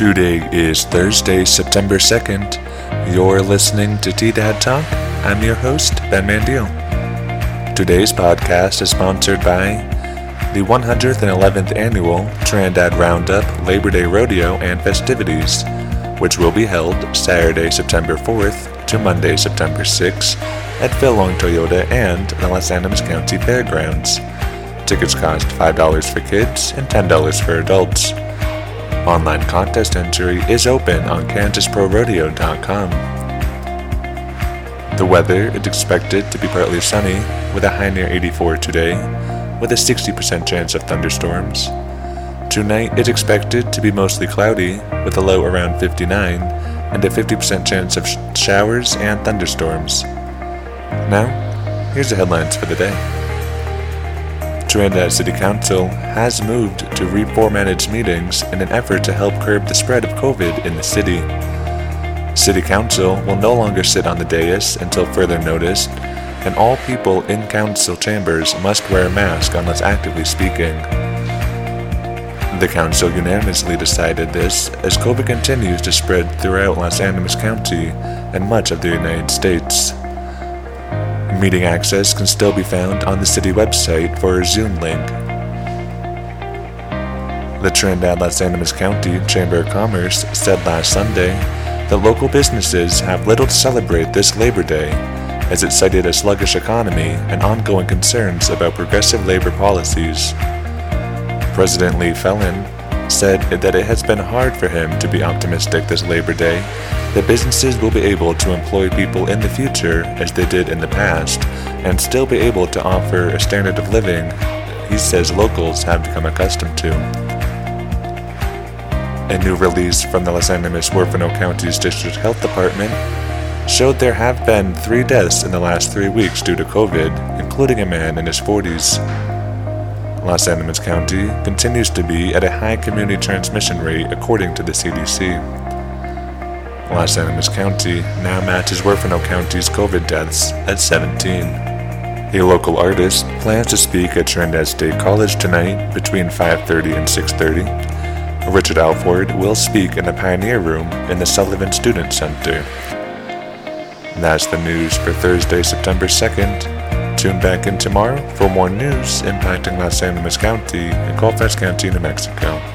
Today is Thursday, September 2nd. You're listening to T Dad Talk. I'm your host, Ben Mandiel. Today's podcast is sponsored by the 111th annual Trinidad Roundup Labor Day Rodeo and festivities, which will be held Saturday, September 4th to Monday, September 6th at Phil Long Toyota and the Las Animas County Fairgrounds. Tickets cost $5 for kids and $10 for adults. Online contest entry is open on kansasprorodeo.com. The weather is expected to be partly sunny with a high near 84 today, with a 60% chance of thunderstorms. Tonight is expected to be mostly cloudy with a low around 59 and a 50% chance of sh- showers and thunderstorms. Now, here's the headlines for the day. Trinidad City Council has moved to reformat its meetings in an effort to help curb the spread of COVID in the city. City Council will no longer sit on the dais until further notice, and all people in council chambers must wear a mask unless actively speaking. The council unanimously decided this as COVID continues to spread throughout Las Animas County and much of the United States. Meeting access can still be found on the city website for a Zoom link. The Trinidad Las Animas County Chamber of Commerce said last Sunday that local businesses have little to celebrate this Labor Day, as it cited a sluggish economy and ongoing concerns about progressive labor policies. President Lee Fellen said that it has been hard for him to be optimistic this Labor Day that businesses will be able to employ people in the future as they did in the past and still be able to offer a standard of living he says locals have become accustomed to. A new release from the Las Animas Huerfano County's District Health Department showed there have been three deaths in the last three weeks due to COVID, including a man in his 40s. Las Animas County continues to be at a high community transmission rate according to the CDC. Las Animas County now matches Huerfano County's COVID deaths at 17. A local artist plans to speak at Trinidad State College tonight between 5:30 and 6:30. Richard Alford will speak in the Pioneer Room in the Sullivan Student Center. That's the news for Thursday, September 2nd. Tune back in tomorrow for more news impacting Las Animas County and Colfax County, New Mexico.